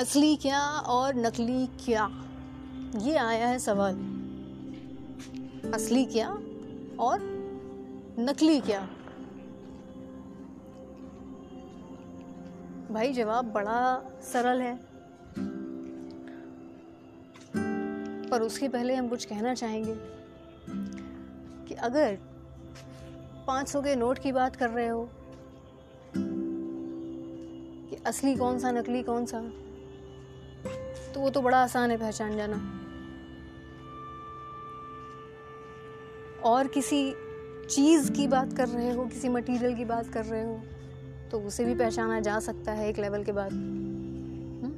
असली क्या और नकली क्या? ये आया है सवाल। असली क्या और नकली क्या? भाई जवाब बड़ा सरल है। पर उसके पहले हम कुछ कहना चाहेंगे कि अगर 500 के नोट की बात कर रहे हो, कि असली कौन सा, नकली कौन सा? तो वो तो बड़ा आसान है पहचान जाना। और किसी चीज़ की बात कर रहे हो, किसी मटेरियल की बात कर रहे हो तो उसे भी पहचाना जा सकता है एक लेवल के बाद। हम्म?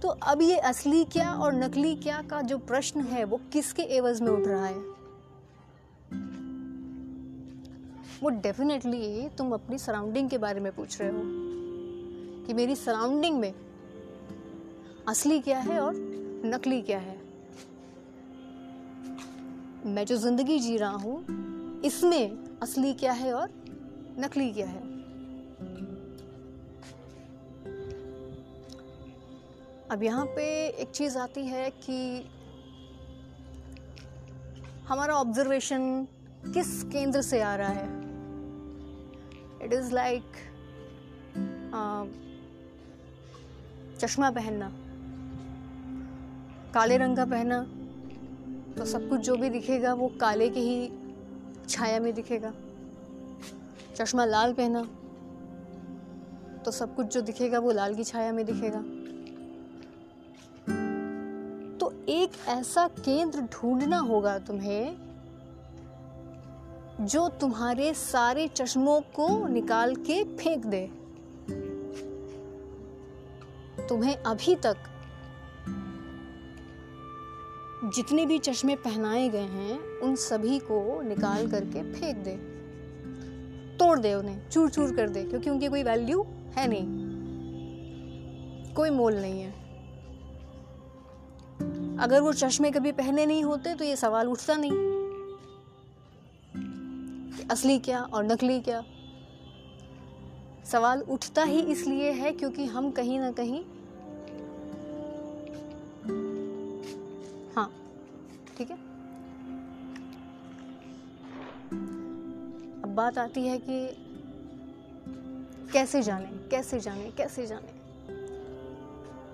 तो अब ये असली क्या और नकली क्या का जो प्रश्न है, वो किसके एवज में उठ रहा है? वो डेफिनेटली तुम अपनी सराउंडिंग के बारे में पूछ रहे हो कि मेरी सराउंडिंग में असली क्या है और नकली क्या है? मैं जो ज़िंदगी जी रहा हूँ, इसमें असली क्या है और नकली क्या है? अब यहाँ पे एक चीज़ आती है कि हमारा ऑब्जर्वेशन किस केंद्र से आ रहा है? इट इज़ लाइक चश्मा पहनना। काले रंग का पहना तो सब कुछ जो भी दिखेगा वो काले के ही छाया में दिखेगा। चश्मा लाल पहना तो सब कुछ जो दिखेगा वो लाल की छाया में दिखेगा। तो एक ऐसा केंद्र ढूंढना होगा तुम्हें, जो तुम्हारे सारे चश्मों को निकाल के फेंक दे। तुम्हें अभी तक जितने भी चश्मे पहनाए गए हैं, उन सभी को निकाल करके फेंक दे। तोड़ दे उन्हें चूर चूर कर दे, क्योंकि उनकी कोई वैल्यू है नहीं। कोई मोल नहीं है। अगर वो चश्मे कभी पहने नहीं होते तो ये सवाल उठता नहीं। असली क्या और नकली क्या? सवाल उठता ही इसलिए है क्योंकि हम कहीं ना कहीं ठीक है? अब बात आती है कि कैसे जाने कैसे जाने कैसे जाने?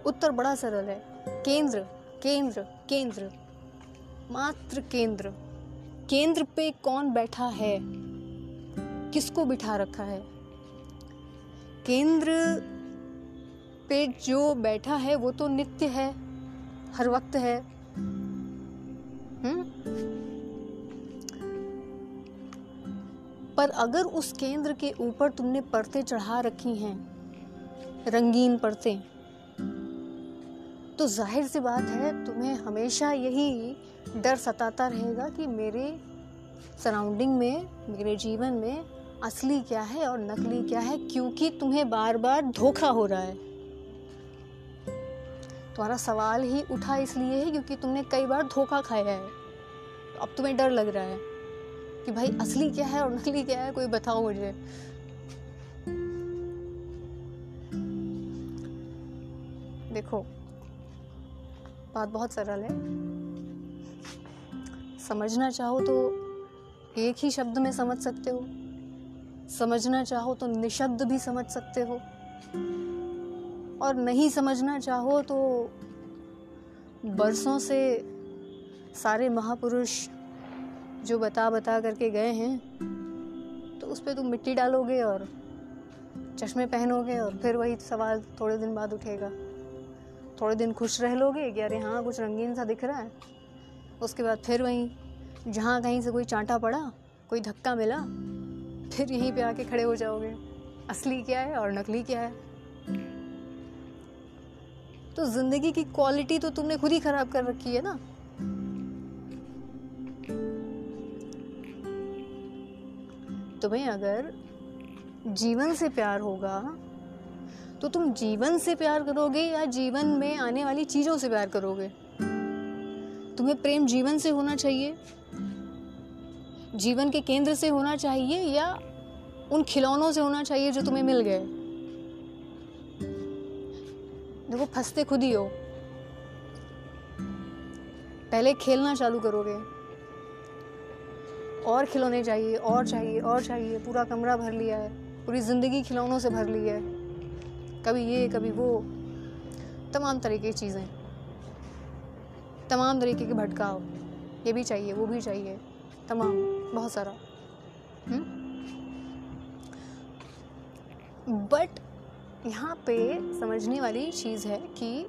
उत्तर बड़ा सरल है। केंद्र केंद्र केंद्र, मात्र केंद्र। केंद्र पे कौन बैठा है? किसको बिठा रखा है? केंद्र पे जो बैठा है, वो तो नित्य है, हर वक्त है? पर अगर उस केंद्र के ऊपर तुमने परतें चढ़ा रखी हैं, रंगीन परतें तो ज़ाहिर सी बात है तुम्हें हमेशा यही डर सताता रहेगा कि मेरे सराउंडिंग में, मेरे जीवन में असली क्या है और नकली क्या है, क्योंकि तुम्हें बार बार धोखा हो रहा है। तुम्हारा सवाल ही उठा इसलिए है क्योंकि तुमने कई बार धोखा खाया है। तो अब तुम्हें डर लग रहा है कि भाई असली क्या है और नकली क्या है, कोई बताओ मुझे। देखो, बात बहुत सरल है। समझना चाहो तो एक ही शब्द में समझ सकते हो। समझना चाहो तो निशब्द भी समझ सकते हो। और नहीं समझना चाहो तो बरसों से सारे महापुरुष जो बता बता करके गए हैं तो उस पर तुम मिट्टी डालोगे और चश्मे पहनोगे और फिर वही सवाल थोड़े दिन बाद उठेगा। थोड़े दिन खुश रह लोगे कि अरे हाँ कुछ रंगीन सा दिख रहा है। उसके बाद फिर वहीं, जहाँ कहीं से कोई चांटा पड़ा, कोई धक्का मिला, फिर यहीं पे आके खड़े हो जाओगे। असली क्या है और नकली क्या है? तो ज़िंदगी की क्वालिटी तो तुमने खुद ही खराब कर रखी है ना? तुम्हें अगर जीवन से प्यार होगा तो तुम जीवन से प्यार करोगे या जीवन में आने वाली चीज़ों से प्यार करोगे? तुम्हें प्रेम जीवन से होना चाहिए, जीवन के केंद्र से होना चाहिए या उन खिलौनों से होना चाहिए जो तुम्हें मिल गए? देखो, फंसते खुद ही हो। पहले खेलना चालू करोगे। और खिलौने चाहिए, और चाहिए और चाहिए। पूरा कमरा भर लिया है। पूरी ज़िंदगी खिलौनों से भर ली है। कभी ये, कभी वो। तमाम तरीके की चीज़ें। तमाम तरीके के भटकाव। ये भी चाहिए, वो भी चाहिए। तमाम, बहुत सारा। बट यहाँ पे समझने वाली चीज़ है कि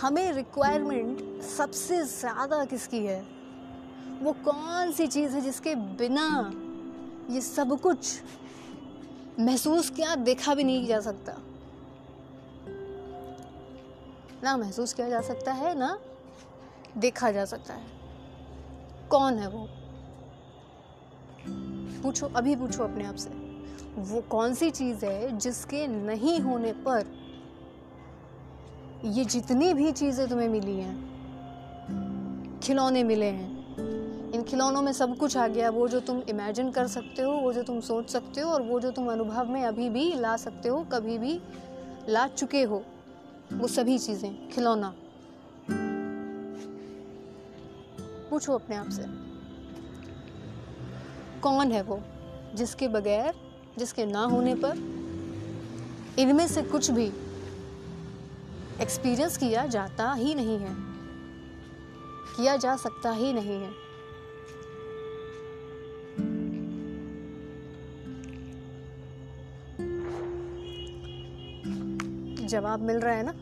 हमें रिक्वायरमेंट सबसे ज़्यादा किसकी है? वो कौन सी चीज़ है जिसके बिना ये सब कुछ महसूस किया देखा भी नहीं जा सकता? ना महसूस किया जा सकता है, ना देखा जा सकता है। कौन है वो? पूछो, अभी पूछो अपने आप से। वो कौन सी चीज़ है जिसके नहीं होने पर ये जितनी भी चीज़ें तुम्हें मिली हैं खिलौने मिले हैं इन खिलौनों में सब कुछ आ गया वो जो तुम इमेजिन कर सकते हो वो जो तुम सोच सकते हो और वो जो तुम अनुभव में अभी भी ला सकते हो कभी भी ला चुके हो वो सभी चीज़ें खिलौना। पूछो अपने आप से कौन है वो जिसके बगैर जिसके ना होने पर इनमें से कुछ भी एक्सपीरियंस किया जाता ही नहीं है। किया जा सकता ही नहीं है। जवाब मिल रहा है ना?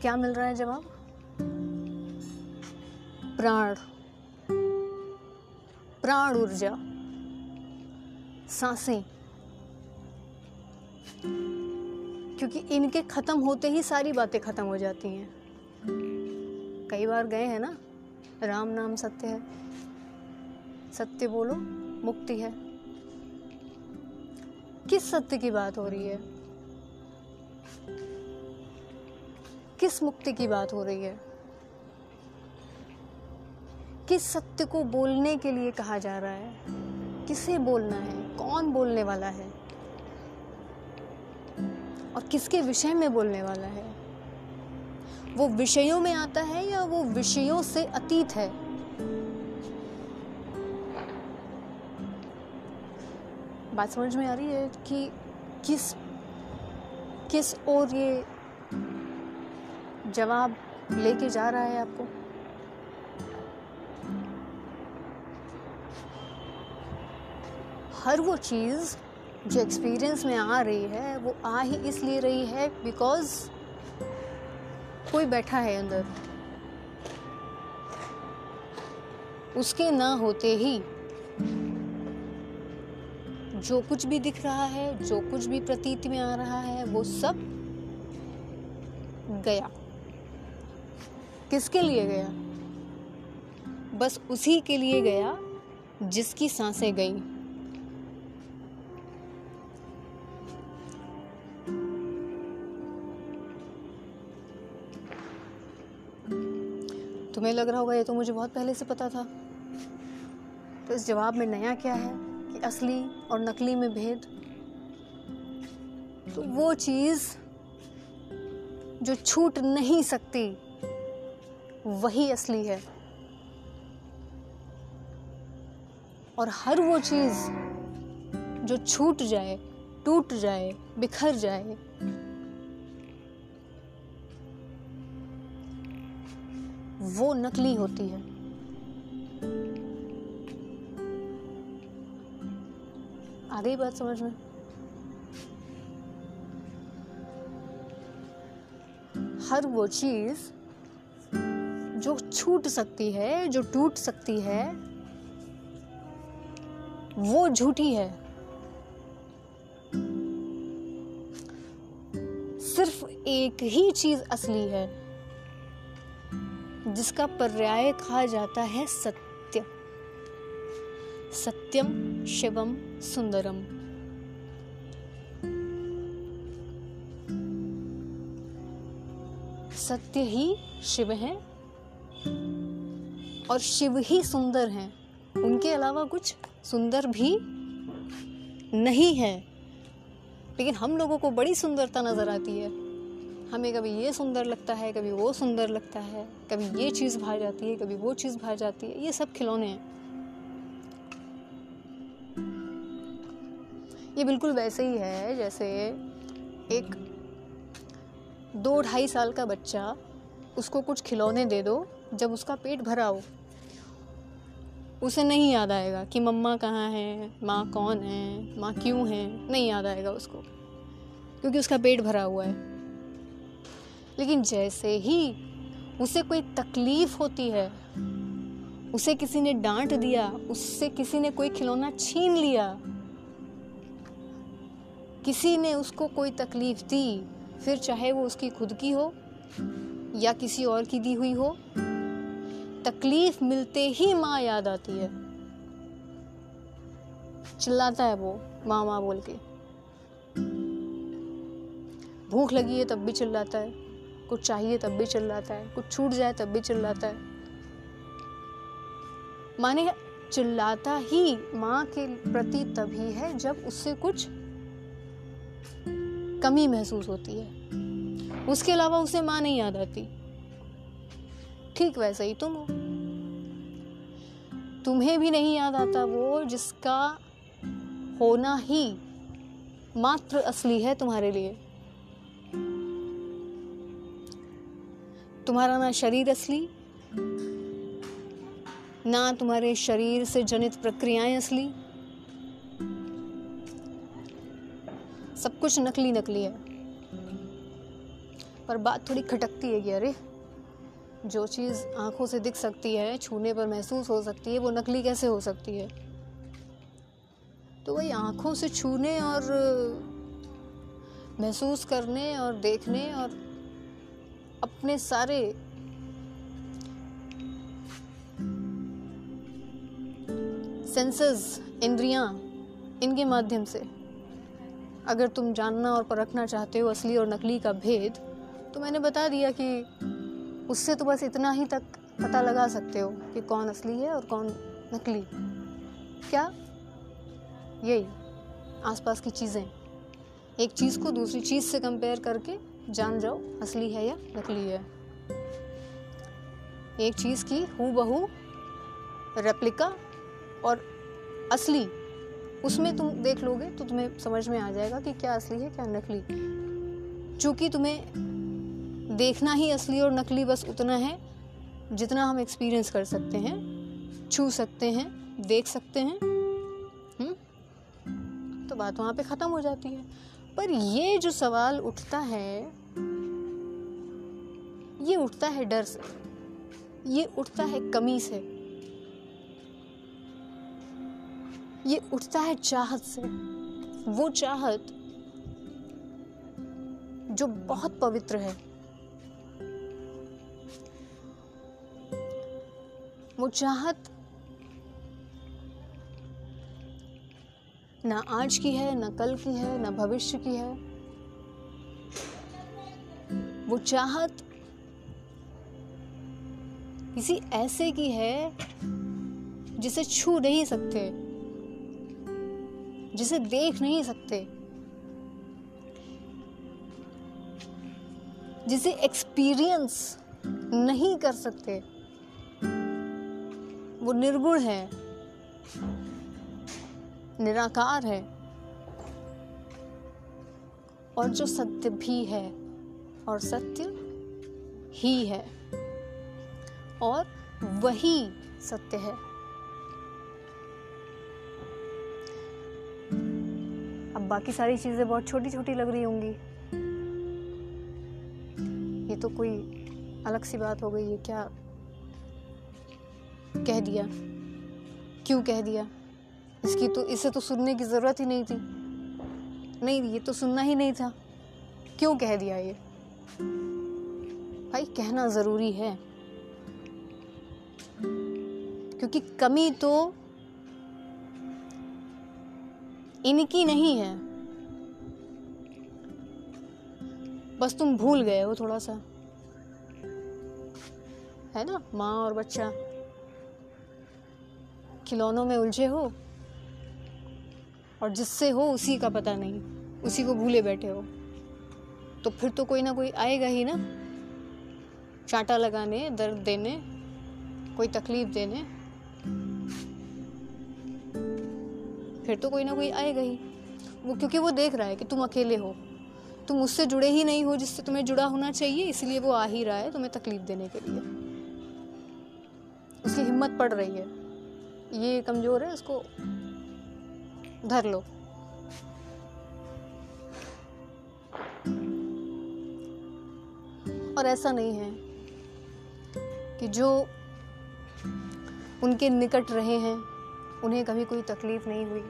क्या मिल रहा है जवाब? प्राण। प्राण ऊर्जा। साँसें। क्योंकि इनके ख़त्म होते ही सारी बातें ख़त्म हो जाती हैं। कई बार गए हैं ना? राम नाम सत्य है। सत्य बोलो, मुक्ति है। किस सत्य की बात हो रही है? किस मुक्ति की बात हो रही है? किस सत्य को बोलने के लिए कहा जा रहा है? किसे बोलना है? कौन बोलने वाला है? और किसके विषय में बोलने वाला है? वो विषयों में आता है या वो विषयों से अतीत है? बात समझ में आ रही है कि किस किस और ये जवाब लेके जा रहा है आपको? हर वो चीज़ जो एक्सपीरियंस में आ रही है, वो आ ही इसलिए रही है बिकॉज़ कोई बैठा है अंदर। उसके ना होते ही जो कुछ भी दिख रहा है, जो कुछ भी प्रतीत में आ रहा है, वो सब गया। किसके लिए गया? बस उसी के लिए गया जिसकी साँसें गई। तुम्हें लग रहा होगा, ये तो मुझे बहुत पहले से पता था। तो इस जवाब में नया क्या है कि असली और नकली में भेद? तो वो चीज़ जो छूट नहीं सकती, वही असली है। और हर वो चीज़ जो छूट जाए, टूट जाए, बिखर जाए वो नकली होती है। आ गई बात समझ में? हर वो चीज़ जो छूट सकती है, जो टूट सकती है, वो झूठी है। सिर्फ़ एक ही चीज़ असली है। जिसका पर्याय कहा जाता है सत्य। सत्यम शिवम सुंदरम। सत्य ही शिव है और शिव ही सुंदर हैं। उनके अलावा कुछ सुंदर भी नहीं है। लेकिन हम लोगों को बड़ी सुंदरता नज़र आती है। हमें कभी ये सुंदर लगता है, कभी वो सुंदर लगता है, कभी ये चीज़ भा जाती है, कभी वो चीज़ भा जाती है। ये सब खिलौने हैं। ये बिल्कुल वैसे ही है, जैसे एक दो ढाई साल का बच्चा उसको कुछ खिलौने दे दो, जब उसका पेट भरा हो। उसे नहीं याद आएगा कि मम्मा कहाँ है, माँ कौन है, माँ क्यों है, नहीं याद आएगा उसको, क्योंकि उसका पेट भरा हुआ है। लेकिन जैसे ही उसे कोई तकलीफ़ होती है, उसे किसी ने डांट दिया, उससे किसी ने कोई खिलौना छीन लिया, किसी ने उसको कोई तकलीफ़ दी, फिर चाहे वो उसकी खुद की हो या किसी और की दी हुई हो, तकलीफ़ मिलते ही माँ याद आती है। चिल्लाता है वो माँ माँ बोल के। भूख लगी है तब भी चिल्लाता है। कुछ चाहिए तब भी चिल्लाता है, कुछ छूट जाए तब भी चिल्लाता है। माने चिल्लाता ही माँ के प्रति तभी है जब उससे कुछ कमी महसूस होती है। उसके अलावा उसे माँ नहीं याद आती। ठीक वैसे ही तुम हो। तुम्हें भी नहीं याद आता वो जिसका होना ही मात्र असली है तुम्हारे लिए। तुम्हारा ना शरीर असली, ना तुम्हारे शरीर से जनित प्रक्रियाएँ असली। सब कुछ नकली नकली है। पर बात थोड़ी खटकती है कि अरे, जो चीज़ आँखों से दिख सकती है, छूने पर महसूस हो सकती है, वो नकली कैसे हो सकती है? तो वही आँखों से छूने और महसूस करने और देखने और अपने सारे सेंसेस इंद्रियाँ इनके माध्यम से। अगर तुम जानना और परखना चाहते हो असली और नकली का भेद तो मैंने बता दिया कि उससे तो बस इतना ही तक पता लगा सकते हो कि कौन असली है और कौन नकली। क्या? यही, आसपास की चीज़ें। एक चीज़ को दूसरी चीज़ से कंपेयर करके जान जाओ, असली है या नकली है एक चीज़ की हु बहू रेप्लिका और असली, उसमें तुम देख लोगे तो तुम्हें समझ में आ जाएगा कि क्या असली है, क्या नकली चूँकि तुम्हें देखना ही असली और नकली बस उतना है जितना हम एक्सपीरियंस कर सकते हैं, छू सकते हैं, देख सकते हैं हुँ? हम्म? तो बात वहाँ पे ख़त्म हो जाती है पर ये जो सवाल उठता है, ये उठता है डर से। ये उठता है कमी से। ये उठता है चाहत से। वो चाहत जो बहुत पवित्र है। वो चाहत ना आज की है, ना कल की है, ना भविष्य की है। वो चाहत किसी ऐसे की है जिसे छू नहीं सकते, जिसे देख नहीं सकते, जिसे एक्सपीरियंस नहीं कर सकते। वो निर्गुण है। निराकार है और जो सत्य भी है और सत्य ही है और वही सत्य है। अब बाकी सारी चीज़ें बहुत छोटी छोटी लग रही होंगी। ये तो कोई अलग सी बात हो गई है क्या कह दिया? क्यों कह दिया? इसकी तो इसे तो सुनने की ज़रूरत ही नहीं थी। नहीं, ये तो सुनना ही नहीं था। क्यों कह दिया ये? भाई, कहना ज़रूरी है। क्योंकि कमी तो इनकी नहीं है। बस तुम भूल गए हो थोड़ा सा है ना? माँ और बच्चा। खिलौनों में उलझे हो? और जिससे हो उसी का पता नहीं, उसी को भूले बैठे हो। तो फिर तो कोई ना कोई आएगा ही ना। चाटा लगाने, दर्द देने, कोई तकलीफ़ देने। फिर तो कोई ना कोई आएगा ही। वो क्योंकि वो देख रहा है कि तुम अकेले हो। तुम उससे जुड़े ही नहीं हो जिससे तुम्हें जुड़ा होना चाहिए, इसलिए वो आ ही रहा है तुम्हें तकलीफ़ देने के लिए। उसकी हिम्मत पड़ रही है। ये कमज़ोर है, उसको धर लो। और ऐसा नहीं है कि जो उनके निकट रहे हैं, उन्हें कभी कोई तकलीफ़ नहीं हुई।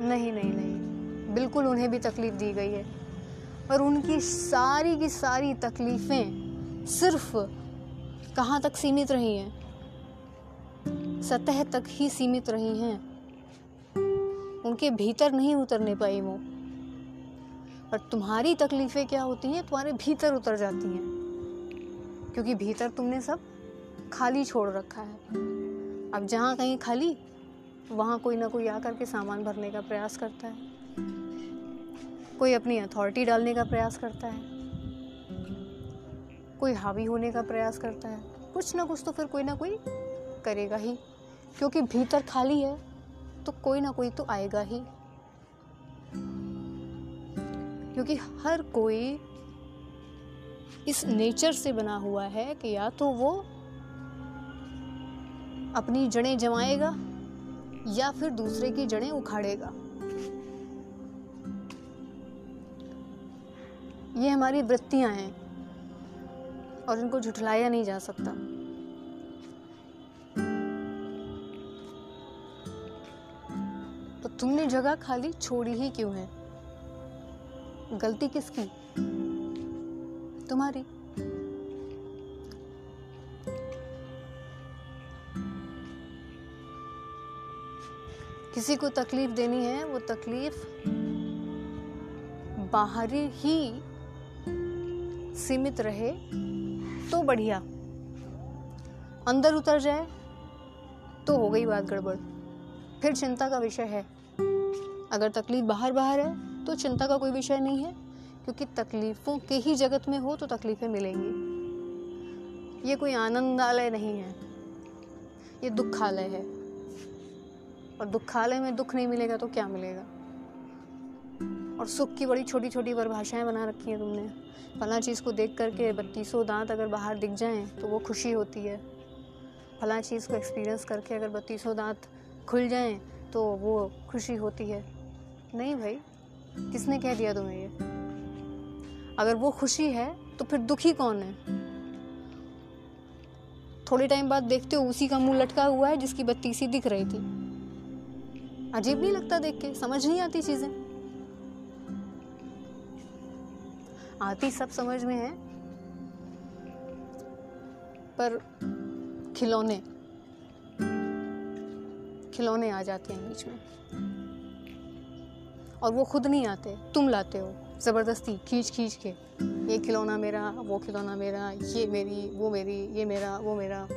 नहीं नहीं नहीं। बिल्कुल उन्हें भी तकलीफ़ दी गई है। और उनकी सारी की सारी तकलीफ़ें सिर्फ़ कहाँ तक सीमित रही हैं? सतह तक ही सीमित रही हैं। उनके भीतर नहीं उतरने पाई वो। और तुम्हारी तकलीफ़ें क्या होती हैं? तुम्हारे भीतर उतर जाती हैं। क्योंकि भीतर तुमने सब खाली छोड़ रखा है। अब जहाँ कहीं खाली, वहाँ कोई ना कोई आकर के सामान भरने का प्रयास करता है। कोई अपनी अथॉरिटी डालने का प्रयास करता है। कोई हावी होने का प्रयास करता है। कुछ ना कुछ तो फिर कोई ना कोई करेगा ही। क्योंकि भीतर खाली है। तो कोई ना कोई तो आएगा ही। क्योंकि हर कोई इस नेचर से बना हुआ है कि या तो वो अपनी जड़ें जमाएगा या फिर दूसरे की जड़ें उखाड़ेगा। ये हमारी वृत्तियाँ हैं और इनको झुठलाया नहीं जा सकता। तुमने जगह खाली छोड़ी ही क्यों है? गलती किसकी? तुम्हारी। किसी को तकलीफ़ देनी है, वो तकलीफ़ बाहरी ही सीमित रहे तो बढ़िया। अंदर उतर जाए तो हो गई बात गड़बड़। फिर चिंता का विषय है। अगर तकलीफ़ बाहर बाहर है तो चिंता का कोई विषय नहीं है, क्योंकि तकलीफ़ों के ही जगत में हो तो तकलीफ़ें मिलेंगी। ये कोई आनंदालय नहीं है, ये दुखालय है। और दुखालय में दुख नहीं मिलेगा तो क्या मिलेगा? और सुख की बड़ी छोटी छोटी परिभाषाएँ बना रखी हैं तुमने। फला चीज़ को देख करके बत्तीसों दांत अगर बाहर दिख जाएँ तो वो खुशी होती है। फला चीज़ को एक्सपीरियंस करके अगर बत्तीसों दांत खुल जाएँ तो वो खुशी होती है। नहीं भाई, किसने कह दिया तुम्हें ये? अगर वो खुशी है तो फिर दुखी कौन है? थोड़े टाइम बाद देखते हो उसी का मुँह लटका हुआ है जिसकी बत्ती सी दिख रही थी। अजीब नहीं लगता देख के? समझ नहीं आती चीज़ें। आती सब समझ में है, पर खिलौने खिलौने आ जाते हैं बीच में। और वो खुद नहीं आते, तुम लाते हो। ज़बरदस्ती खींच खींच के। ये खिलौना मेरा, वो खिलौना मेरा, ये मेरी, वो मेरी, ये मेरा, वो मेरा।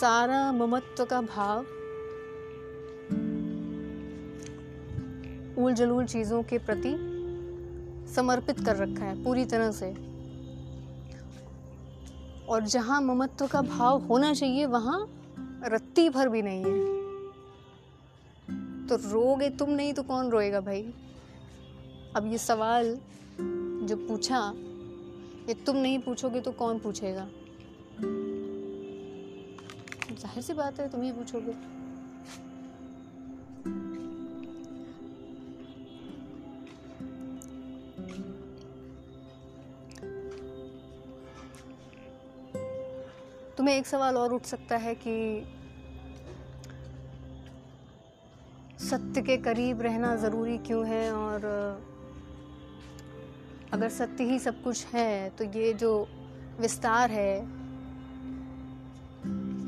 सारा ममत्व का भाव उल जलूल चीज़ों के प्रति समर्पित कर रखा है, पूरी तरह से। और जहाँ ममत्व का भाव होना चाहिए, वहाँ रत्ती भर भी नहीं है। तो रोगे तुम नहीं तो कौन रोएगा भाई? अब ये सवाल जो पूछा, ये तुम नहीं पूछोगे तो कौन पूछेगा? ज़ाहिर सी बात है, तुम ही पूछोगे। तुम्हें एक सवाल और उठ सकता है कि सत्य के करीब रहना ज़रूरी क्यों है? और अगर सत्य ही सब कुछ है तो ये जो विस्तार है,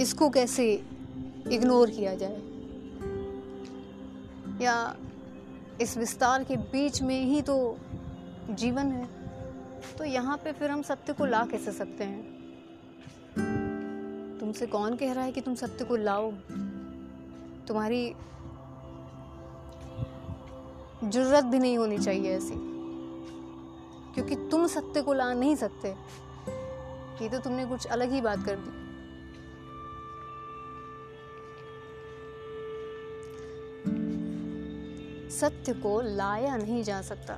इसको कैसे इग्नोर किया जाए? या इस विस्तार के बीच में ही तो जीवन है। तो यहाँ पे फिर हम सत्य को ला कैसे सकते हैं? तुमसे कौन कह रहा है कि तुम सत्य को लाओ? तुम्हारी ज़रूरत भी नहीं होनी चाहिए ऐसी। क्योंकि तुम सत्य को ला नहीं सकते। ये तो तुमने कुछ अलग ही बात कर दी। सत्य को लाया नहीं जा सकता।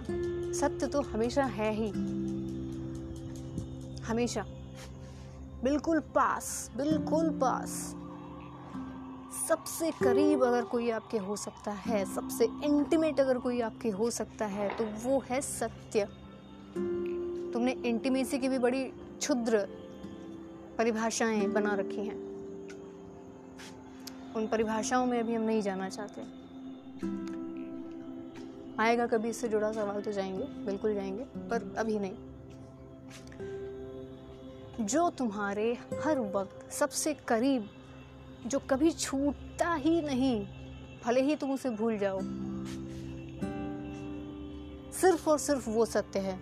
सत्य तो हमेशा है ही। हमेशा। बिल्कुल पास बिल्कुल पास। सबसे करीब अगर कोई आपके हो सकता है, सबसे इंटीमेट अगर कोई आपके हो सकता है तो वो है सत्य। तुमने इंटीमेसी की भी बड़ी क्षुद्र परिभाषाएँ बना रखी हैं। उन परिभाषाओं में अभी हम नहीं जाना चाहते। आएगा कभी इससे जुड़ा सवाल तो जाएँगे, बिल्कुल जाएँगे, पर अभी नहीं। जो तुम्हारे हर वक्त सबसे करीब जो कभी छूटता ही नहीं, भले ही तुम उसे भूल जाओ। सिर्फ़ और सिर्फ़ वो सत्य है।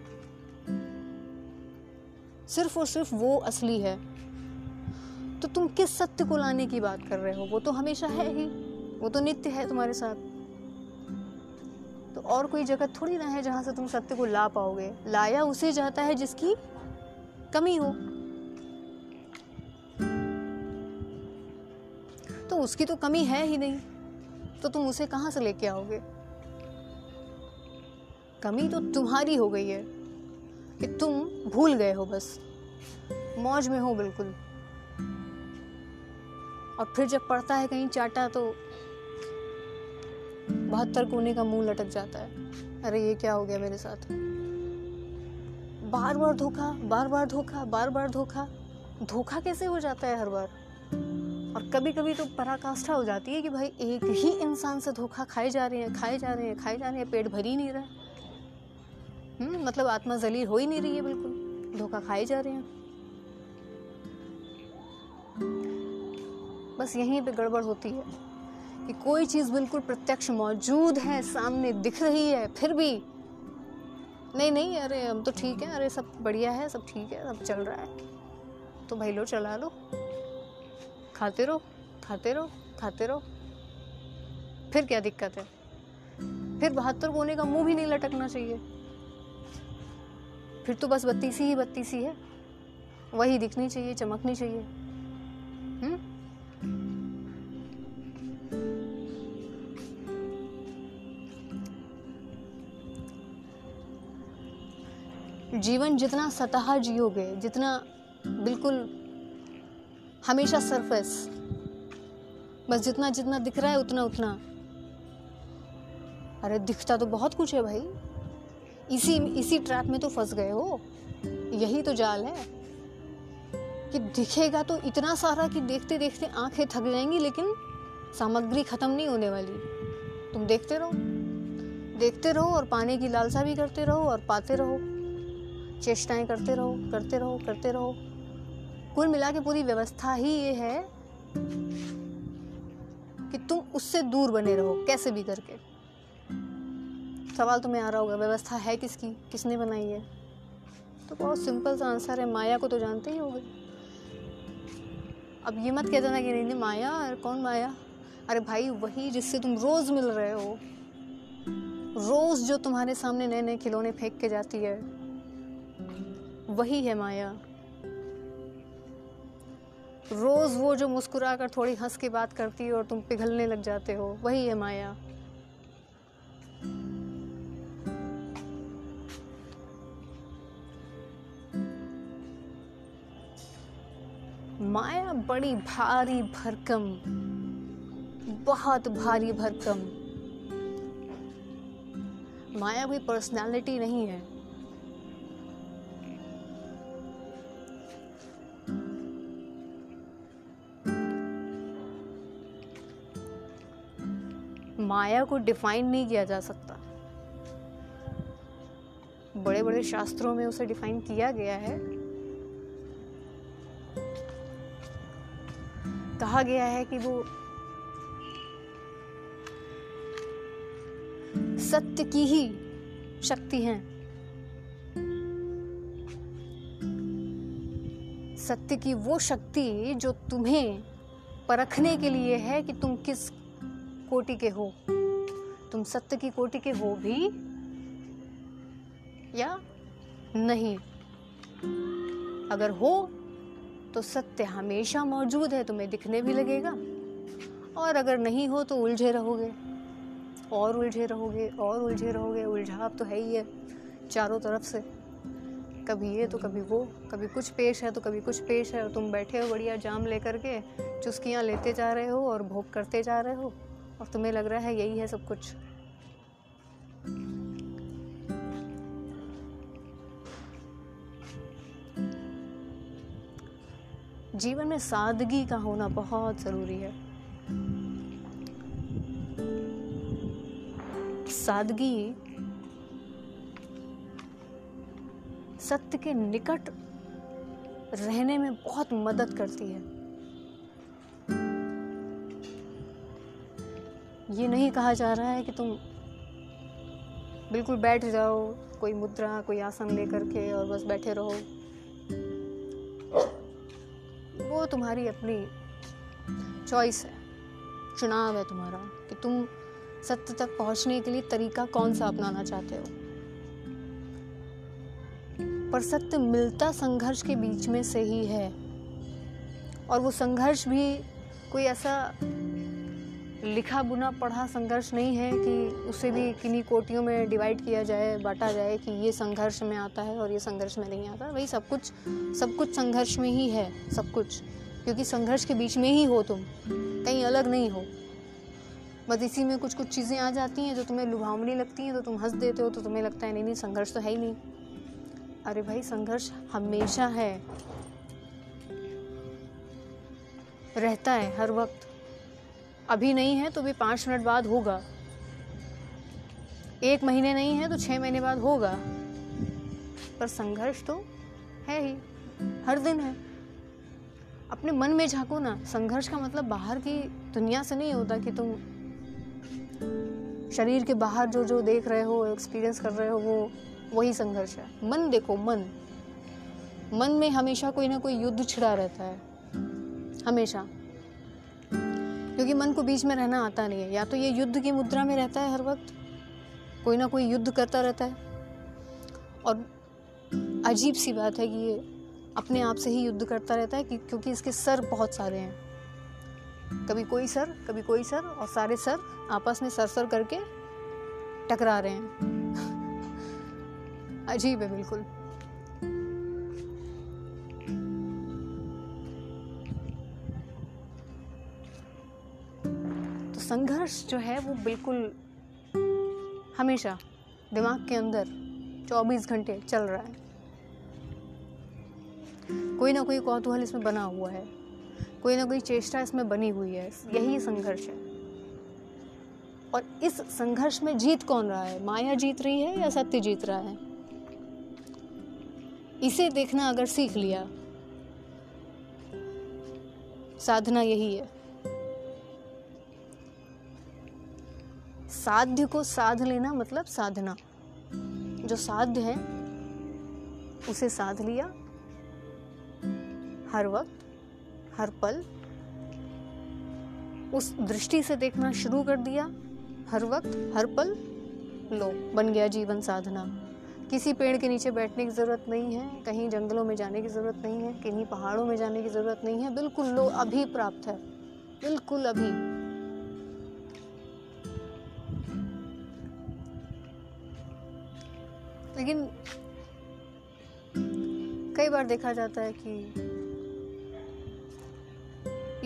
सिर्फ़ और सिर्फ़ वो असली है। तो तुम किस सत्य को लाने की बात कर रहे हो? वो तो हमेशा है ही। वो तो नित्य है तुम्हारे साथ। तो और कोई जगह थोड़ी ना है जहाँ से तुम सत्य को ला पाओगे। लाया उसे जाता है जिसकी कमी हो। उसकी तो कमी है ही नहीं। तो तुम उसे कहाँ से लेके आओगे? कमी तो तुम्हारी हो गई है कि तुम भूल गए हो बस। मौज में हो बिल्कुल। और फिर जब पड़ता है कहीं चाटा तो बहत्तर कोने का मुँह लटक जाता है। अरे, ये क्या हो गया मेरे साथ? बार बार धोखा, बार बार धोखा, बार बार धोखा। धोखा कैसे हो जाता है हर बार? और कभी कभी तो पराकाष्ठा हो जाती है कि भाई एक ही इंसान से धोखा खाए जा रहे हैं, खाए जा रहे हैं, खाए जा रहे हैं, पेट भर ही नहीं रहा। हम्म मतलब आत्मा जलील हो ही नहीं रही है बिल्कुल। धोखा खाए जा रहे हैं। बस यहीं पे गड़बड़ होती है कि कोई चीज़ बिल्कुल प्रत्यक्ष मौजूद है, सामने दिख रही है, फिर भी नहीं नहीं, अरे, हम तो ठीक है, अरे, सब बढ़िया है, सब ठीक है, सब चल रहा है। तो भाई लो, चला लो। खाते रहो खाते रहो खाते रहो। फिर क्या दिक्कत है? फिर बहत्तर कोने का मुँह भी नहीं लटकना चाहिए। फिर तो बस बत्तीसी ही बत्तीसी है। वही दिखनी चाहिए, चमकनी चाहिए। हम्म? जीवन जितना सतह जियोगे, जितना बिल्कुल हमेशा सरफेस बस जितना जितना दिख रहा है, उतना उतना। अरे, दिखता तो बहुत कुछ है भाई। इसी इसी ट्रैप में तो फंस गए हो। यही तो जाल है। कि दिखेगा तो इतना सारा कि देखते देखते आँखें थक जाएँगी, लेकिन सामग्री खत्म नहीं होने वाली। तुम देखते रहो। देखते रहो और पाने की लालसा भी करते रहो और पाते रहो। चेष्टाएँ करते रहो करते रहो करते रहो। कुल मिला के पूरी व्यवस्था ही ये है कि तुम उससे दूर बने रहो, कैसे भी करके। सवाल तुम्हें आ रहा होगा, व्यवस्था है किसकी? किसने बनाई है? तो बहुत सिंपल सा आंसर है, माया को तो जानते ही होगे। अब ये मत कह देना कि नहीं नहीं, माया? अरे कौन माया? अरे भाई, वही जिससे तुम रोज मिल रहे हो। रोज जो तुम्हारे सामने नए नए खिलौने फेंक के जाती है, वही है माया। रोज वो जो मुस्कुरा कर थोड़ी हंस के बात करती है और तुम पिघलने लग जाते हो, वही है माया। माया बड़ी भारी भरकम, बहुत भारी भरकम। माया कोई पर्सनालिटी नहीं है। माया को डिफाइन नहीं किया जा सकता। बड़े बड़े शास्त्रों में उसे डिफाइन किया गया है। कहा गया है कि वो सत्य की ही शक्ति है। सत्य की वो शक्ति जो तुम्हें परखने के लिए है कि तुम किस कोटि के हो। तुम सत्य की कोटि के हो भी या नहीं? अगर हो तो सत्य हमेशा मौजूद है, तुम्हें दिखने भी लगेगा। और अगर नहीं हो तो उलझे रहोगे। और उलझे रहोगे, और उलझे रहोगे। उलझाव तो है ही है, चारों तरफ़ से। कभी ये तो कभी वो। कभी कुछ पेश है तो कभी कुछ पेश है। और तुम बैठे हो, बढ़िया जाम लेकर के, चुस्कियाँ लेते जा रहे हो और भोग करते जा रहे हो। और तुम्हें लग रहा है यही है सब कुछ। जीवन में सादगी का होना बहुत ज़रूरी है। सादगी सत्य के निकट रहने में बहुत मदद करती है। ये नहीं कहा जा रहा है कि तुम बिल्कुल बैठ जाओ, कोई मुद्रा, कोई आसन लेकर के और बस बैठे रहो। वो तुम्हारी अपनी चॉइस है। चुनाव है तुम्हारा कि तुम सत्य तक पहुँचने के लिए तरीका कौन सा अपनाना चाहते हो। पर सत्य मिलता संघर्ष के बीच में से ही है। और वो संघर्ष भी कोई ऐसा लिखा बुना पढ़ा संघर्ष नहीं है कि उसे भी किन्हीं कोटियों में डिवाइड किया जाए, बांटा जाए कि ये संघर्ष में आता है और ये संघर्ष में नहीं आता। वही सब कुछ सब कुछ संघर्ष में ही है, सब कुछ। क्योंकि संघर्ष के बीच में ही हो तुम, कहीं अलग नहीं हो। बस इसी में कुछ कुछ चीज़ें आ जाती हैं जो तुम्हें लुभावनी लगती हैं तो तुम हंस देते हो तो तुम्हें लगता है, नहीं नहीं, संघर्ष तो है ही नहीं। अरे भाई, संघर्ष हमेशा है। रहता है, हर वक्त। अभी नहीं है तो भी पाँच मिनट बाद होगा। एक महीने नहीं है तो छः महीने बाद होगा। पर संघर्ष तो है ही, हर दिन है। अपने मन में झांको ना, संघर्ष का मतलब बाहर की दुनिया से नहीं होता कि तुम शरीर के बाहर जो जो देख रहे हो एक्सपीरियंस कर रहे हो, वो, वही संघर्ष है। मन देखो, मन। मन में हमेशा कोई ना कोई युद्ध छिड़ा रहता है। हमेशा। क्योंकि मन को बीच में रहना आता नहीं है। या तो ये युद्ध की मुद्रा में रहता है हर वक्त, कोई ना कोई युद्ध करता रहता है। और अजीब सी बात है कि ये अपने आप से ही युद्ध करता रहता है कि क्योंकि इसके सर बहुत सारे हैं। कभी कोई सर, कभी कोई सर, और सारे सर आपस में सर सर करके टकरा रहे हैं। अजीब है बिल्कुल। संघर्ष जो है वो बिल्कुल हमेशा दिमाग के अंदर 24 घंटे चल रहा है। कोई ना कोई कौतूहल इसमें बना हुआ है। कोई ना कोई चेष्टा इसमें बनी हुई है। यही संघर्ष है। और इस संघर्ष में जीत कौन रहा है? माया जीत रही है या सत्य जीत रहा है? इसे देखना अगर सीख लिया, साधना यही है। साध्य को साध लेना मतलब साधना। जो साध्य है, उसे साध लिया। हर वक्त, हर पल, उस दृष्टि से देखना शुरू कर दिया। हर वक्त, हर पल, लो, बन गया जीवन साधना। किसी पेड़ के नीचे बैठने की ज़रूरत नहीं है, कहीं जंगलों में जाने की ज़रूरत नहीं है, कहीं पहाड़ों में जाने की ज़रूरत नहीं है। बिल्कुल लो, अभी प्राप्त है। बिल्कुल अभी। लेकिन कई बार देखा जाता है कि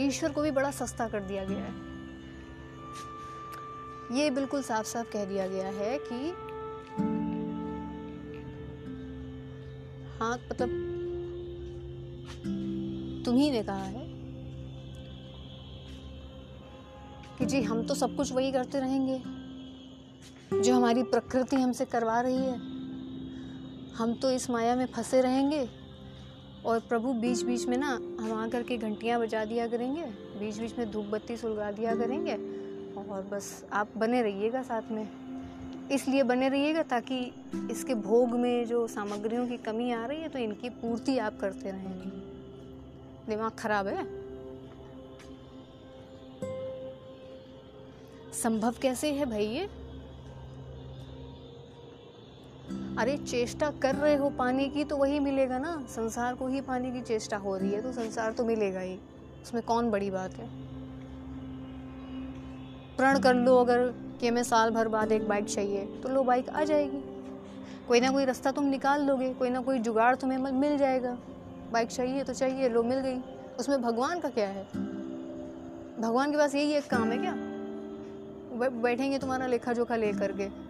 ईश्वर को भी बड़ा सस्ता कर दिया गया है। ये बिल्कुल साफ़ साफ़ कह दिया गया है कि हाँ मतलब तुम्ही ने कहा है कि जी, हम तो सब कुछ वही करते रहेंगे, जो हमारी प्रकृति हमसे करवा रही है। हम तो इस माया में फंसे रहेंगे। और प्रभु बीच बीच में ना हम आकर के घंटियाँ बजा दिया करेंगे बीच बीच में धूप बत्ती सुलगा दिया करेंगे, और बस आप बने रहिएगा साथ में। इसलिए बने रहिएगा ताकि इसके भोग में जो सामग्रियों की कमी आ रही है तो इनकी पूर्ति आप करते रहेंगे दिमाग खराब है? संभव कैसे है भाई ये? अरे, चेष्टा कर रहे हो पाने की तो वही मिलेगा ना। संसार को ही पाने की चेष्टा हो रही है तो संसार तो मिलेगा ही। उसमें कौन बड़ी बात है? प्रण कर लो अगर कि हमें साल भर बाद एक बाइक चाहिए तो लो बाइक आ जाएगी। कोई ना कोई रास्ता तुम निकाल लोगे, कोई ना कोई जुगाड़ तुम्हें मिल जाएगा। बाइक चाहिए तो चाहिए, लो मिल गई। उसमें भगवान का क्या है? भगवान के पास यही एक काम है क्या? बैठेंगे तुम्हारा लेखा जोखा ले करके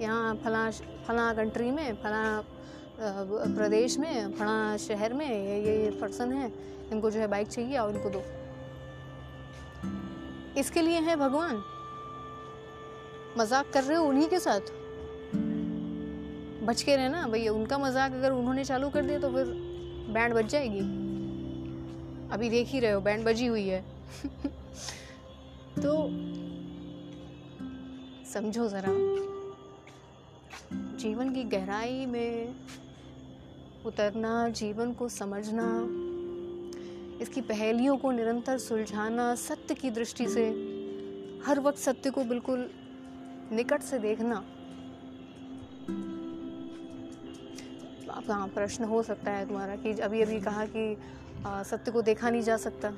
यहाँ फला फला कंट्री में, फला प्रदेश में, फला शहर में ये ये पर्सन है। इनको जो है बाइक चाहिए और इनको दो। इसके लिए है भगवान। मज़ाक कर रहे हो उन्हीं के साथ। बच के रहना भैया उनका मज़ाक अगर उन्होंने चालू कर दिया तो फिर बैंड बज जाएगी। अभी देख ही रहे हो बैंड बजी हुई है। तो समझो ज़रा। जीवन की गहराई में उतरना जीवन को समझना इसकी पहेलियों को निरंतर सुलझाना सत्य की दृष्टि से हर वक्त सत्य को बिल्कुल निकट से देखना। हाँ प्रश्न हो सकता है तुम्हारा कि अभी अभी कहा कि आ, सत्य को देखा नहीं जा सकता।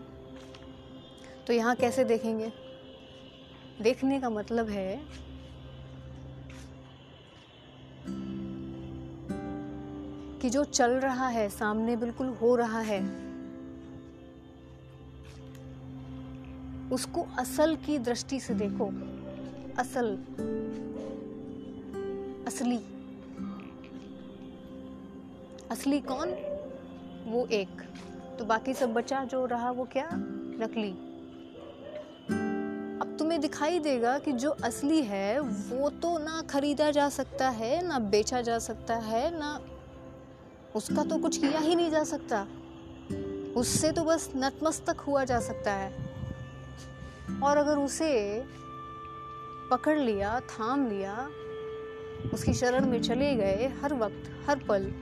तो यहाँ कैसे देखेंगे? देखने का मतलब है कि जो चल रहा है, सामने बिल्कुल हो रहा है, उसको असल की दृष्टि से देखो। असल, असली। असली कौन? वो एक। तो बाकी सब बचा, जो रहा वो क्या? नकली। अब तुम्हें दिखाई देगा कि जो असली है, वो तो ना खरीदा जा सकता है, ना बेचा जा सकता है, ना उसका तो कुछ किया ही नहीं जा सकता। उससे तो बस नतमस्तक हुआ जा सकता है। और अगर उसे पकड़ लिया, थाम लिया, उसकी शरण में चले गए हर वक्त, हर पल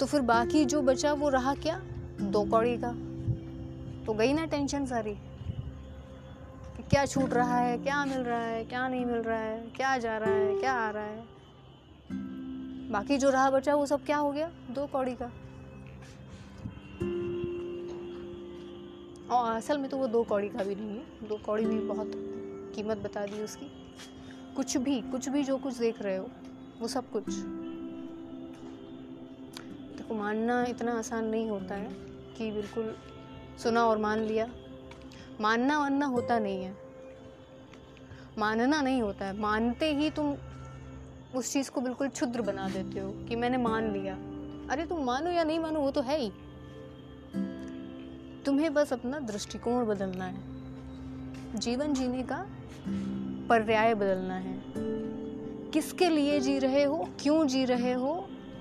तो फिर बाकी जो बचा वो रहा क्या? दो कौड़ी का। तो गई ना टेंशन सारी। कि क्या छूट रहा है, क्या मिल रहा है, क्या नहीं मिल रहा है, क्या जा रहा है, क्या आ रहा है। बाकी जो रहा बचा वो सब क्या हो गया? दो कौड़ी का। और असल में तो वो दो कौड़ी का भी नहीं है। दो कौड़ी भी बहुत कीमत बता दी उसकी। कुछ भी कुछ भी जो कुछ देख रहे हो, वो सब कुछ। देखो तो मानना इतना आसान नहीं होता है कि बिल्कुल सुना और मान लिया। मानना वानना होता नहीं है। मानना नहीं होता है। मानते ही तुम उस चीज़ को बिल्कुल क्षुद्र बना देते हो कि मैंने मान लिया। अरे तुम मानो या नहीं मानो, वो तो है ही। तुम्हें बस अपना दृष्टिकोण बदलना है। जीवन जीने का पर्याय बदलना है। किसके लिए जी रहे हो, क्यों जी रहे हो,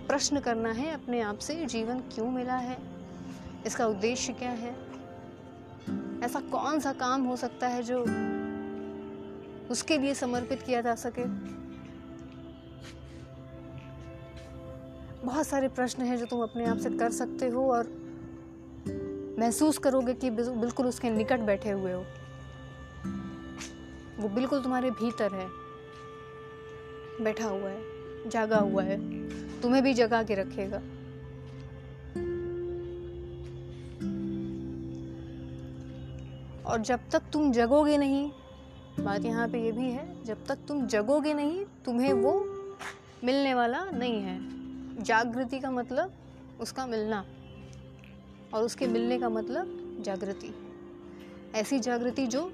प्रश्न करना है अपने आप से, जीवन क्यों मिला है, इसका उद्देश्य क्या है? ऐसा कौन सा काम हो सकता है जो उसके लिए समर्पित किया जा सके? बहुत सारे प्रश्न हैं जो तुम अपने आप से कर सकते हो और महसूस करोगे कि बिल्कुल उसके निकट बैठे हुए हो। वो बिल्कुल तुम्हारे भीतर है। बैठा हुआ है, जागा हुआ है। तुम्हें भी जगा के रखेगा। और जब तक तुम जगोगे नहीं, बात यहाँ पे ये भी है, जब तक तुम जगोगे नहीं, तुम्हें वो मिलने वाला नहीं है। जागृति का मतलब उसका मिलना और उसके मिलने का मतलब जागृति। ऐसी जागृति जो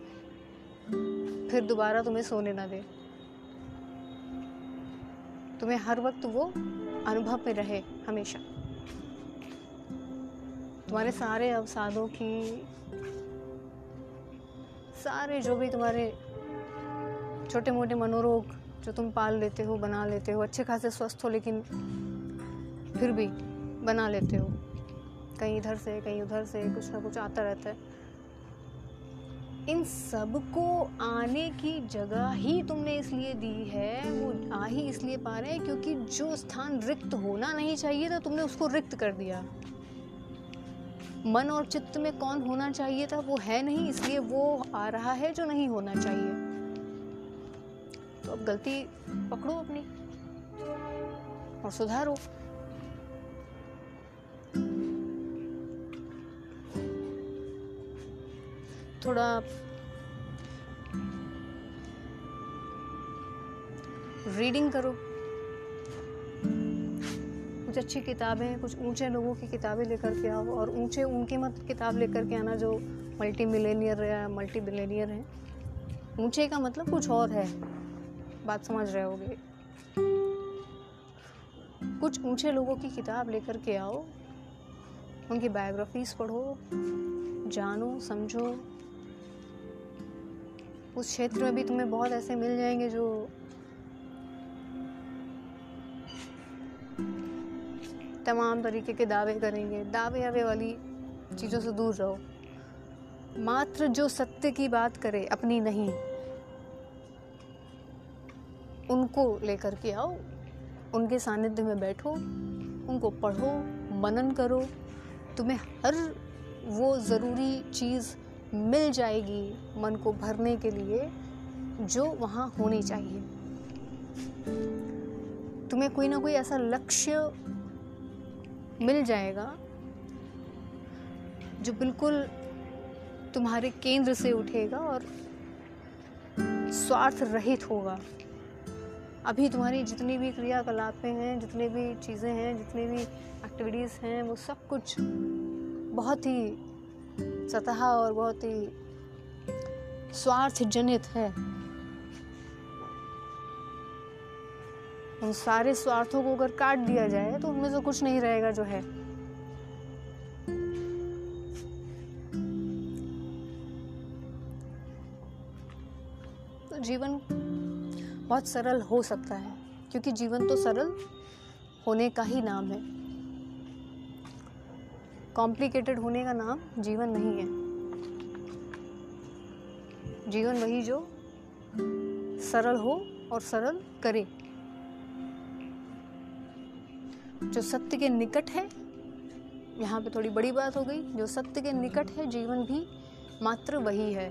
फिर दोबारा तुम्हें सोने ना दे। तुम्हें हर वक्त वो अनुभव में रहे हमेशा। तुम्हारे सारे अवसादों की, सारे जो भी तुम्हारे छोटे मोटे मनोरोग जो तुम पाल लेते हो, बना लेते हो, अच्छे खासे स्वस्थ हो, लेकिन फिर भी बना लेते हो। कहीं इधर से, कहीं उधर से कुछ ना कुछ आता रहता है। इन सबको आने की जगह ही तुमने इसलिए दी है, वो आ ही इसलिए पा रहे हैं क्योंकि जो स्थान रिक्त होना नहीं चाहिए था, तुमने उसको रिक्त कर दिया। मन और चित्त में कौन होना चाहिए था, वो है नहीं, इसलिए वो आ रहा है जो नहीं होना चाहिए। तो अब गलती पकड़ो अपनी और सुधारो। थोड़ा रीडिंग करो। कुछ अच्छी किताबें, कुछ ऊँचे लोगों की किताबें लेकर के आओ और ऊँचे उनकी मत किताब लेकर के आना जो मल्टी मिलेनियर या मल्टी बिलेनियर हैं। ऊँचे का मतलब कुछ और है। बात समझ रहे होगे। कुछ ऊँचे लोगों की किताब लेकर के आओ। उनकी बायोग्राफीज पढ़ो। जानो, समझो। उस क्षेत्र में भी तुम्हें बहुत ऐसे मिल जाएँगे जो तमाम तरीके के दावे करेंगे। दावे आवे वाली चीज़ों से दूर रहो। मात्र जो सत्य की बात करे, अपनी नहीं, उनको लेकर के आओ, उनके सानिध्य में बैठो, उनको पढ़ो, मनन करो। तुम्हें हर वो ज़रूरी चीज़ मिल जाएगी मन को भरने के लिए जो वहाँ होनी चाहिए। तुम्हें कोई ना कोई ऐसा लक्ष्य मिल जाएगा जो बिल्कुल तुम्हारे केंद्र से उठेगा और स्वार्थ रहित होगा। अभी तुम्हारी जितनी भी क्रियाकलापें हैं, जितनी भी चीज़ें हैं, जितनी भी एक्टिविटीज़ हैं, वो सब कुछ बहुत ही सतह और बहुत ही स्वार्थ जनित है। उन सारे स्वार्थों को अगर काट दिया जाए तो उनमें से कुछ नहीं रहेगा जो है। तो जीवन बहुत सरल हो सकता है, क्योंकि जीवन तो सरल होने का ही नाम है। कॉम्प्लिकेटेड होने का नाम जीवन नहीं है। जीवन वही जो सरल हो और सरल करे। जो सत्य के निकट है, यहाँ पे थोड़ी बड़ी बात हो गई, जो सत्य के निकट है, जीवन भी मात्र वही है।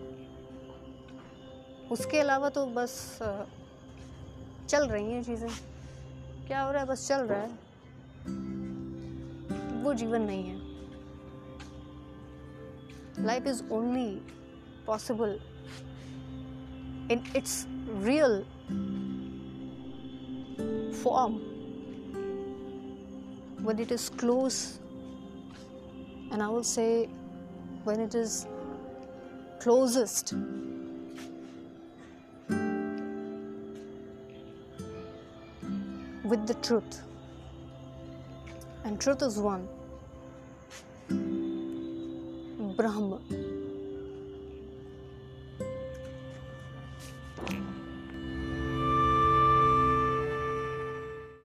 उसके अलावा तो बस चल रही हैं चीज़ें। क्या हो रहा है? बस चल रहा है। वो जीवन नहीं है। Life is only possible in its real form when it is close, and I will say when it is closest. With the truth, and truth is one. Brahma